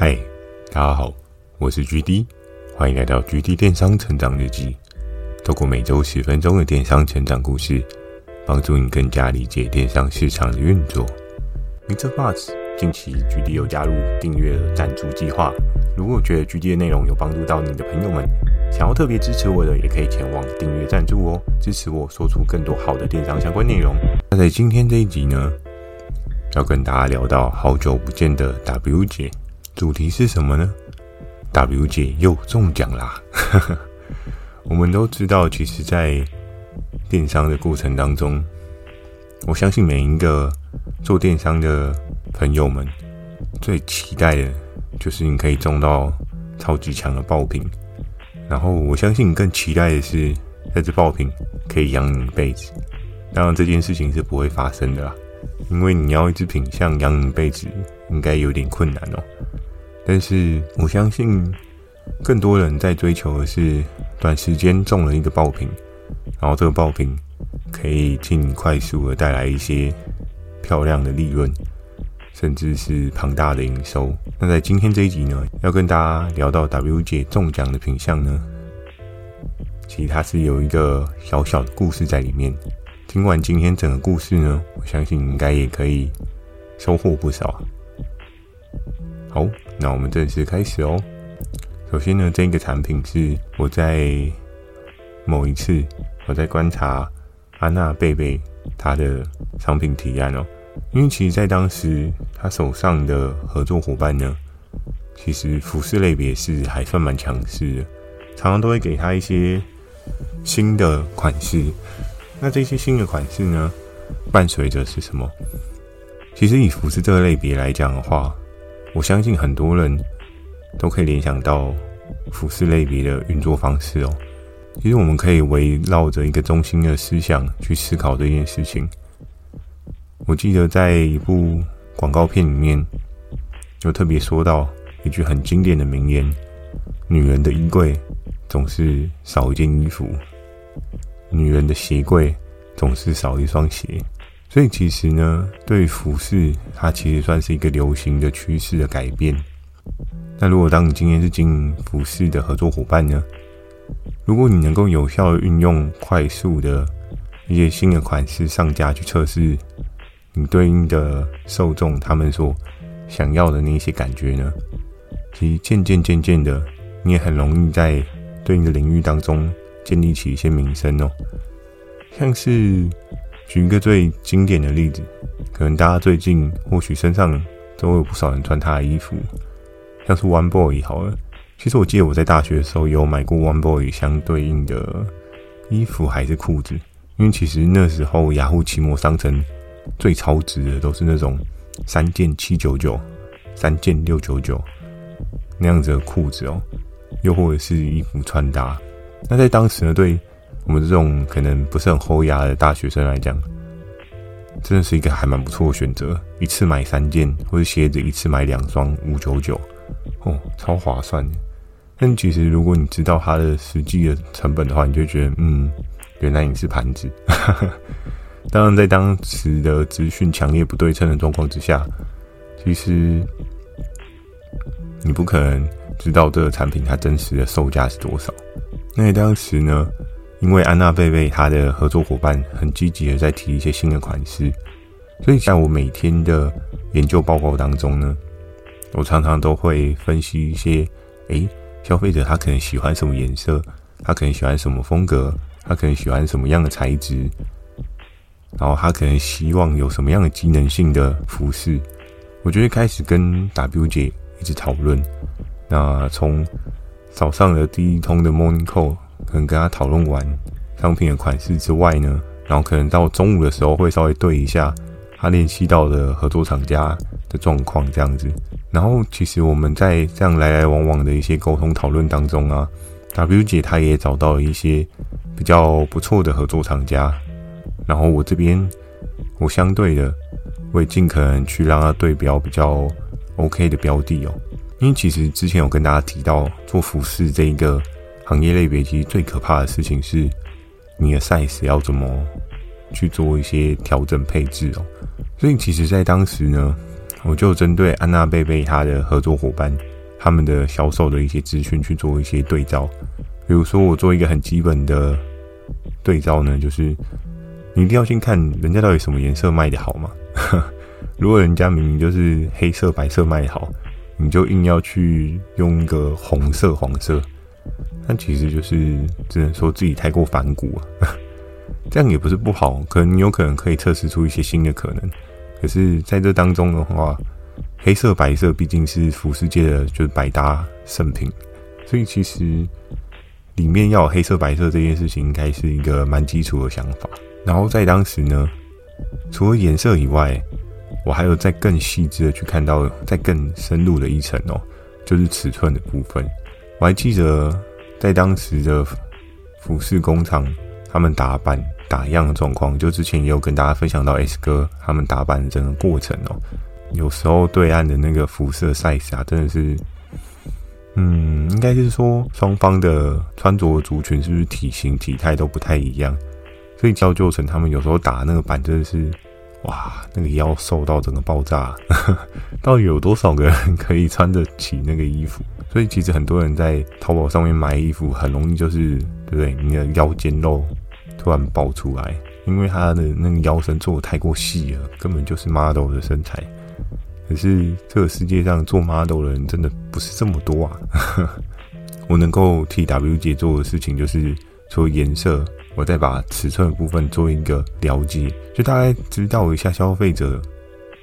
嗨，大家好，我是 GD，欢迎来到 GD 电商成长日记。透过每周十分钟的电商成长故事，帮助你更加理解电商市场的运作。MixerBox 近期 GD 有加入订阅赞助计划，如果觉得 GD 的内容有帮助到你的朋友们，想要特别支持我的，也可以前往订阅赞助哦，支持我说出更多好的电商相关内容。那在今天这一集呢，要跟大家聊到好久不见的 W 姐。主题是什么呢？W 姐又中奖啦！我们都知道，其实，在电商的过程当中，我相信每一个做电商的朋友们最期待的，就是你可以中到超级强的爆品。然后，我相信你更期待的是，在这爆品可以养你一辈子。当然，这件事情是不会发生的啦，因为你要一只品相养你一辈子，应该有点困难哦。但是我相信，更多人在追求的是短时间中了一个爆品，然后这个爆品可以尽快速的带来一些漂亮的利润，甚至是庞大的营收。那在今天这一集呢，要跟大家聊到 W 姐中奖的品相呢，其实它是有一个小小的故事在里面。听完今天整个故事呢，我相信应该也可以收获不少。好，那我们正式开始哦。首先呢，这个产品是我在某一次我在观察安娜贝贝她的商品提案哦，因为其实，在当时他手上的合作伙伴呢，其实服饰类别是还算蛮强势的，常常都会给他一些新的款式。那这些新的款式呢，伴随着是什么？其实以服饰这个类别来讲的话，我相信很多人都可以联想到服饰类别的运作方式哦。其实我们可以围绕着一个中心的思想去思考这件事情。我记得在一部广告片里面，就特别说到一句很经典的名言：“女人的衣柜总是少一件衣服，女人的鞋柜总是少一双鞋。”所以其实呢，对服饰，它其实算是一个流行的趋势的改变。那如果当你今天是经营服饰的合作伙伴呢，如果你能够有效的运用快速的一些新的款式上架去测试，你对应的受众他们所想要的那些感觉呢，其实渐渐渐渐的，你也很容易在对应的领域当中建立起一些名声哦，像是。举一个最经典的例子，可能大家最近或许身上都有不少人穿他的衣服，像是 One Boy 好了。其实我记得我在大学的时候有买过 One Boy 相对应的衣服还是裤子，因为其实那时候雅虎奇摩商城最超值的都是那种三件七九九、三件六九九那样子的裤子哦，又或者是衣服穿搭。那在当时呢，对。我们这种可能不是很厚牙的大学生来讲，真的是一个还蛮不错的选择。一次买三件，或者鞋子一次买两双，五九九，哦，超划算的。但其实如果你知道它的实际的成本的话，你就觉得，嗯，原来你是盘子。当然，在当时的资讯强烈不对称的状况之下，其实你不可能知道这个产品它真实的售价是多少。那你当时呢？因为安娜贝贝她的合作伙伴很积极的在提一些新的款式，所以在我每天的研究报告当中呢，我常常都会分析一些，诶，消费者他可能喜欢什么颜色，他可能喜欢什么风格，他可能喜欢什么样的材质，然后他可能希望有什么样的机能性的服饰，我就会开始跟 W 姐一直讨论。那从早上的第一通的 Morning Call。可能跟他讨论完商品的款式之外呢，然后可能到中午的时候会稍微对一下他联系到的合作厂家的状况这样子。然后其实我们在这样来来往往的一些沟通讨论当中啊，W 姐她也找到了一些比较不错的合作厂家。然后我这边我相对的，我也尽可能去让他对标比较 OK 的标的哦。因为其实之前有跟大家提到做服饰这一个。行业类别其实最可怕的事情是，你的 size 要怎么去做一些调整配置哦。所以其实，在当时呢，我就针对安娜贝贝她的合作伙伴，他们的销售的一些资讯去做一些对照。比如说，我做一个很基本的对照呢，就是你一定要先看人家到底什么颜色卖的好嘛。如果人家明明就是黑色、白色卖的好，你就硬要去用一个红色、黄色，但其实就是只能说自己太过反骨啊。这样也不是不好，可能你有可能可以测试出一些新的可能。可是在这当中的话，黑色、白色毕竟是服饰界的就是百搭圣品，所以其实里面要有黑色、白色这件事情，应该是一个蛮基础的想法。然后在当时呢，除了颜色以外，我还有再更细致的去看到，再更深入的一层哦，就是尺寸的部分。我还记得在当时的服饰工厂，他们打版打样的状况，就之前也有跟大家分享到 S 哥他们打版的整个过程哦。有时候对岸的那个肤色 size 啊，真的是，嗯，应该是说双方的穿着族群是不是体型体态都不太一样，所以造就成他们有时候打那个版真的是，哇，那个腰瘦到整个爆炸，到底有多少个人可以穿得起那个衣服？所以其实很多人在淘宝上面买衣服，很容易就是，对不对？你的腰间肉突然爆出来，因为他的那个腰身做的太过细了，根本就是 model 的身材。可是这个世界上做 model 的人真的不是这么多啊！我能够替 W 姐做的事情就是，除了颜色，我再把尺寸的部分做一个了解，就大概知道一下消费者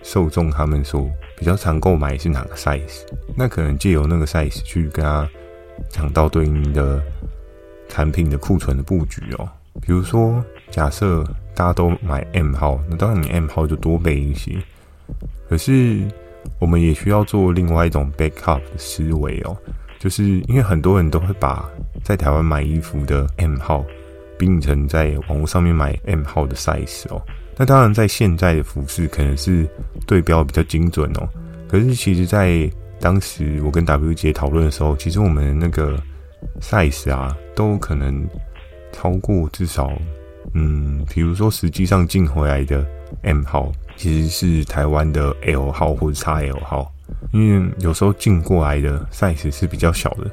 受众他们说比较常购买是哪个 size，那可能借由那个 size 去跟他讲到对应的产品的库存的布局哦。比如说，假设大家都买 M 号，那当然你 M 号就多备一些。可是，我们也需要做另外一种 backup 的思维哦，就是因为很多人都会把在台湾买衣服的 M 号，并成在网络上面买 M 号的 size 哦。那当然，在现在的服饰可能是对标比较精准哦。可是，其实，在当时我跟 W 姐讨论的时候，其实我们那个 size 啊，都可能超过至少，嗯，比如说实际上进回来的 M 号。其实是台湾的 L 号或者 XL 号，因为有时候进过来的 size 是比较小的，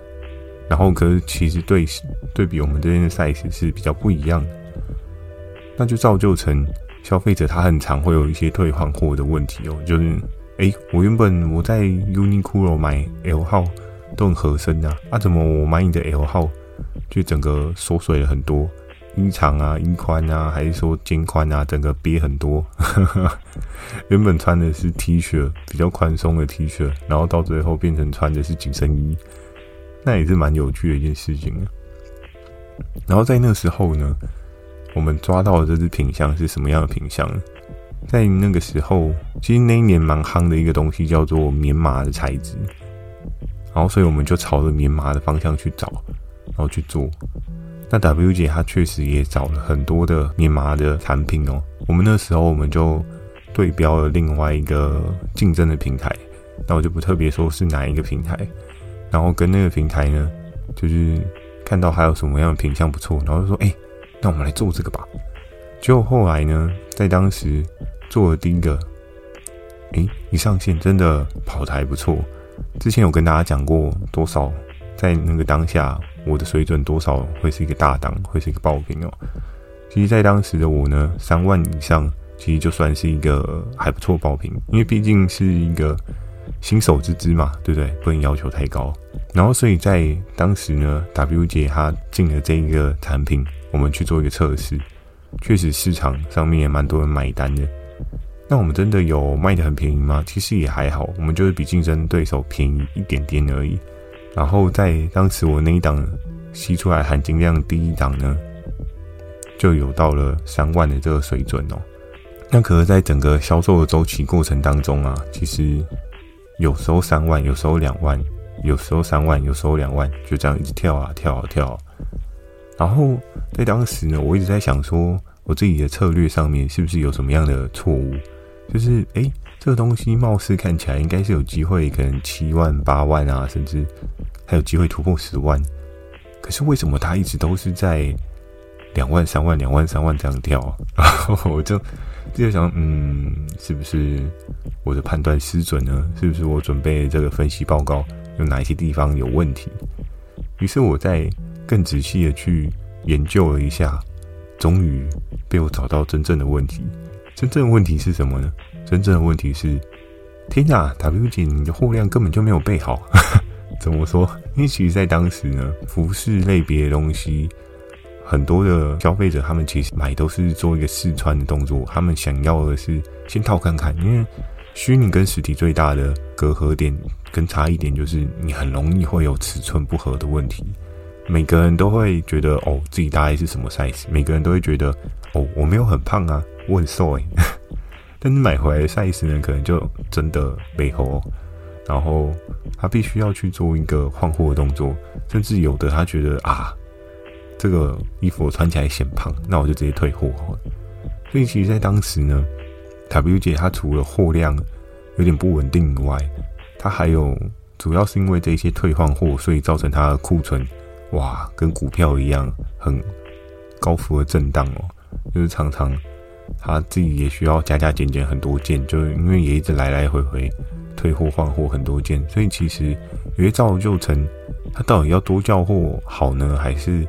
然后可是其实对对比我们这边的 size 是比较不一样的，那就造就成消费者他很常会有一些退换货的问题哦，就是哎、我原本我在 Uniqlo 买 L 号都很合身啊，啊怎么我买你的 L 号就整个缩水了很多？衣长啊，衣宽啊，还是说肩宽啊，整个憋很多。原本穿的是 T 恤，比较宽松的 T 恤，然后到最后变成穿的是紧身衣，那也是蛮有趣的一件事情。然后在那时候呢，我们抓到的这只品相是什么样的品相？在那个时候，其实那一年蛮夯的一个东西叫做棉麻的材质，然后所以我们就朝着棉麻的方向去找，然后去做。那 W 姐她确实也找了很多的棉麻的产品哦。我们那时候我们就对标了另外一个竞争的平台，那我就不特别说是哪一个平台。然后跟那个平台呢，就是看到还有什么样的品相不错，然后就说：“哎，那我们来做这个吧。”结果后来呢，在当时做了第一个，哎，一上线真的跑得还不错。之前有跟大家讲过多少，在那个当下。我的水准多少会是一个大档，会是一个爆品哦。其实，在当时的我呢，三万以上，其实就算是一个还不错爆品，因为毕竟是一个新手之资嘛，对不对？不能要求太高。然后，所以在当时呢，W 姐她进了这一个产品，我们去做一个测试，确实市场上面也蛮多人买单的。那我们真的有卖得很便宜吗？其实也还好，我们就是比竞争对手便宜一点点而已。然后在当时我那一档吸出来含金量第一档呢，就有到了三万的这个水准哦。那可是，在整个销售的周期过程当中啊，其实有时候三万，有时候两万，有时候三万，有时候两万，就这样一直跳啊跳啊跳。然后在当时呢，我一直在想说，我自己的策略上面是不是有什么样的错误？就是诶。这个东西貌似看起来应该是有机会，可能七万、八万啊，甚至还有机会突破十万。可是为什么它一直都是在两万、三万、两万、三万这样跳啊？然 后我就就在想，嗯，是不是我的判断失准呢？是不是我准备这个分析报告有哪一些地方有问题？于是我在更仔细的去研究了一下，终于被我找到真正的问题。真正的问题是什么呢？真正的问题是，天哪，W 姐，你的货量根本就没有备好。怎么说？因为其实，在当时呢，服饰类别的东西。很多的消费者，他们其实买都是做一个试穿的动作，他们想要的是先套看看，因为虚拟跟实体最大的隔阂点跟差异点就是，你很容易会有尺寸不合的问题。每个人都会觉得哦，自己大概是什么 size，每个人都会觉得哦，我没有很胖啊，我很瘦诶。但是买回来的 size 呢，可能就真的背后，然后他必须要去做一个换货的动作，甚至有的他觉得啊。这个衣服我穿起来显胖，那我就直接退货好了。所以其实，在当时呢，W 姐她除了货量有点不稳定以外，她还有主要是因为这些退换货，所以造成她的库存哇，跟股票一样很高幅的震荡哦。就是常常他自己也需要加加减减很多件，就是因为也一直来来回回退货换货很多件，所以其实有些造就成他到底要多叫货好呢，还是？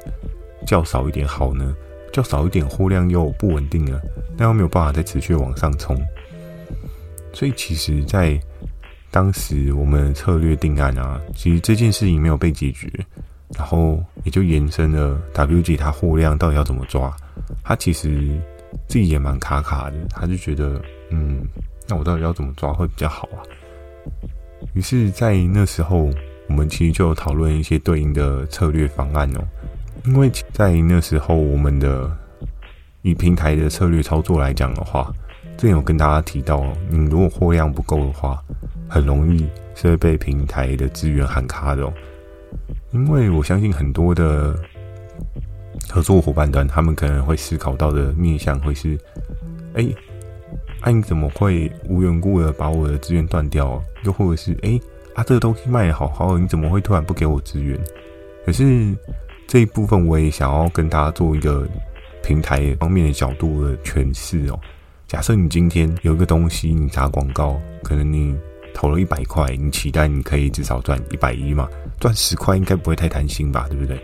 较少一点好呢，较少一点货量又不稳定了，那又没有办法再持续往上冲。所以其实，在当时我们策略定案啊，其实这件事情没有被解决，然后也就延伸了 W G，他货量到底要怎么抓？他其实自己也蛮卡卡的，他就觉得，嗯，那我到底要怎么抓会比较好啊？于是，在那时候，我们其实就讨论一些对应的策略方案哦。因为在那时候，我们的以平台的策略操作来讲的话，正有跟大家提到，你如果货量不够的话，很容易是会被平台的资源喊卡的哦。因为我相信很多的合作伙伴端，他们可能会思考到的面向会是：哎，哎，你怎么会无缘故的把我的资源断掉？又或者是哎，啊，这个东西卖得好好，你怎么会突然不给我资源？可是。这一部分我也想要跟大家做一个平台方面的角度的诠释哦。假设你今天有一个东西，你打广告，可能你投了一百块，你期待你可以至少赚一百一嘛，赚十块应该不会太贪心吧，对不对？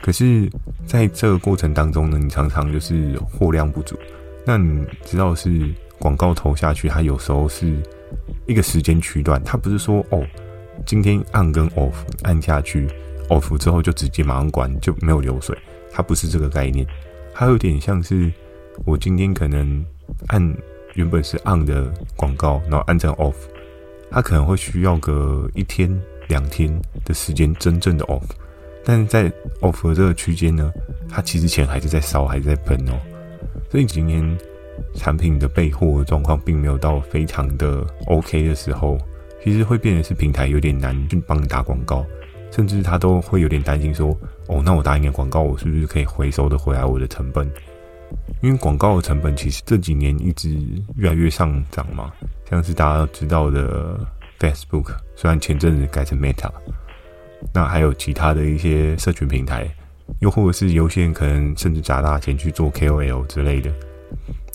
可是在这个过程当中呢，你常常就是货量不足。那你知道是广告投下去，它有时候是一个时间区段，它不是说哦，今天按跟 off 按下去。off 之后就直接马上关，就没有流水，它不是这个概念，它有点像是我今天可能按原本是 on 的广告，然后按成 off，它可能会需要个一天两天的时间真正的 off，但是在 off 的这个区间呢，它其实钱还是在烧，还是在喷哦，所以今天产品的备货状况并没有到非常的 OK 的时候，其实会变成是平台有点难去帮你打广告。甚至他都会有点担心，说：“哦，那我打一点广告，我是不是可以回收的回来我的成本？因为广告的成本其实这几年一直越来越上涨嘛。像是大家知道的 Facebook，虽然前阵子改成 Meta，那还有其他的一些社群平台，又或者是有些人可能甚至砸大钱去做 KOL 之类的。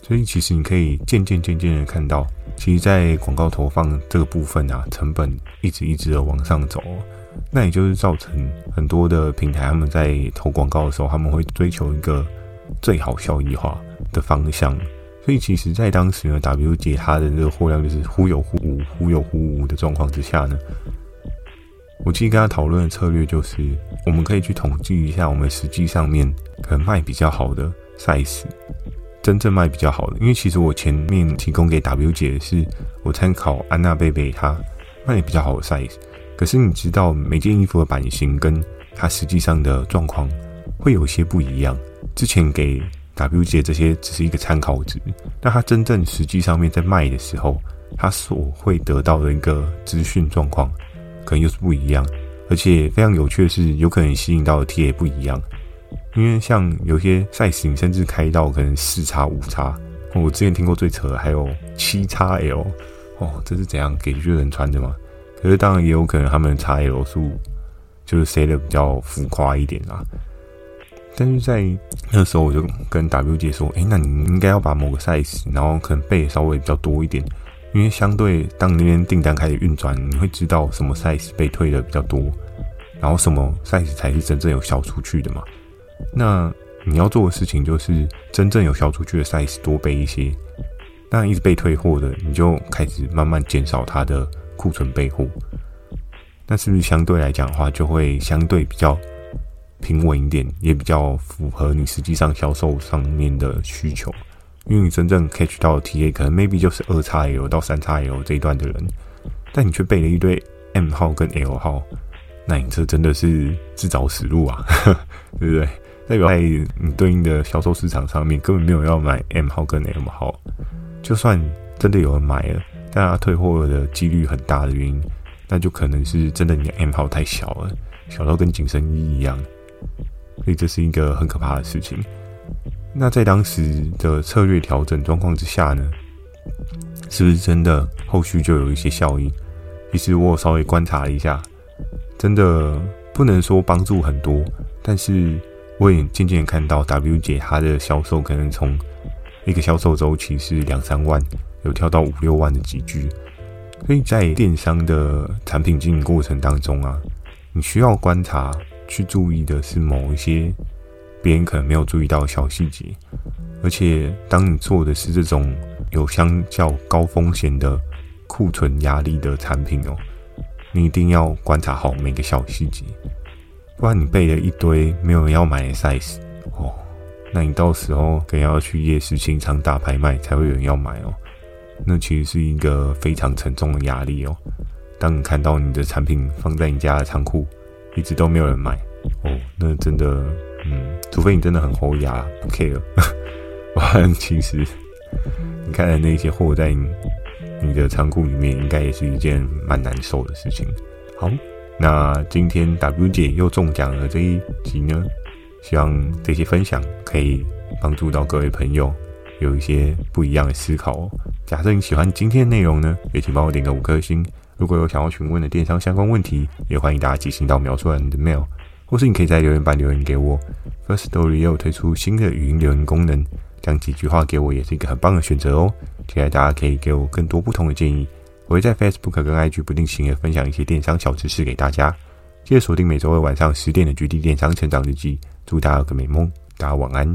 所以其实你可以渐渐渐渐的看到，其实，在广告投放这个部分啊，成本一直一直的往上走。”那也就是造成很多的平台，他们在投广告的时候，他们会追求一个最好效益化的方向。所以，其实，在当时呢，W 姐她的这个货量就是忽有忽无、忽有忽无的状况之下呢，我其实跟他讨论的策略就是，我们可以去统计一下，我们实际上面可能卖比较好的 size，真正卖比较好的。因为其实我前面提供给 W 姐的是我参考安娜贝贝她卖的比较好的 size。可是你知道，每件衣服的版型跟它实际上的状况会有些不一样。之前给 W 姐这些只是一个参考值，那它真正实际上面在卖的时候，它所会得到的一个资讯状况可能又是不一样。而且非常有趣的是，有可能吸引到的 T 也不一样。因为像有些 size 甚至开到可能四叉五叉，我之前听过最扯的还有七叉 L 哦，这是怎样给一个人穿的吗？可是当然也有可能他们叉 L 数就是塞的比较浮夸一点啦。但是在那时候，我就跟 W 姐说：“诶，那你应该要把某个 size，然后可能备稍微比较多一点，因为相对当那边订单开始运转，你会知道什么 size 被退的比较多，然后什么 size 才是真正有销出去的嘛。那你要做的事情就是真正有销出去的 size 多备一些，那一直被退货的，你就开始慢慢减少它的库存备货。那是不是相对来讲的话，就会相对比较？”平稳一点，也比较符合你实际上销售上面的需求，因为你真正 catch 到的 TA 可能 maybe 就是二 XL 到三 XL 这一段的人，但你却备了一堆 M 号跟 L 号，那你这真的是自找死路啊，对不对？代表在你对应的销售市场上面根本没有要买 M 号跟 M 号，就算真的有人买了，但他退货的几率很大的原因，那就可能是真的你的 M 号太小了，小到跟紧身衣一样。所以这是一个很可怕的事情。那在当时的策略调整状况之下呢，是不是真的后续就有一些效应？其实我稍微观察了一下，真的不能说帮助很多，但是我也渐渐看到 W 姐她的销售可能从一个销售周期是两三万，有跳到五六万的集聚。所以在电商的产品经营过程当中啊，你需要观察。去注意的是某一些别人可能没有注意到的小细节，而且当你做的是这种有相较高风险的库存压力的产品哦，你一定要观察好每个小细节，不然你备了一堆没有人要买的 size 哦，那你到时候可能要去夜市清仓大拍卖才会有人要买哦，那其实是一个非常沉重的压力哦。当你看到你的产品放在你家的仓库，一直都没有人买哦，那真的，嗯，除非你真的很厚牙不 care，不然其实你看来那些货在你，你的仓库里面，应该也是一件蛮难受的事情。好，那今天 W 姐又中奖了这一集呢，希望这些分享可以帮助到各位朋友有一些不一样的思考哦。假设你喜欢今天的内容呢，也请帮我点个五颗星。如果有想要询问的电商相关问题，也欢迎大家寄信到描述栏的 mail，或是你可以在留言板留言给我。Firstory 也有推出新的语音留言功能，讲几句话给我也是一个很棒的选择哦。期待大家可以给我更多不同的建议，我会在 Facebook 跟 IG 不定期的分享一些电商小知识给大家。记得锁定每周二晚上十点的《GD 电商成长日记》，祝大家有个美梦，大家晚安。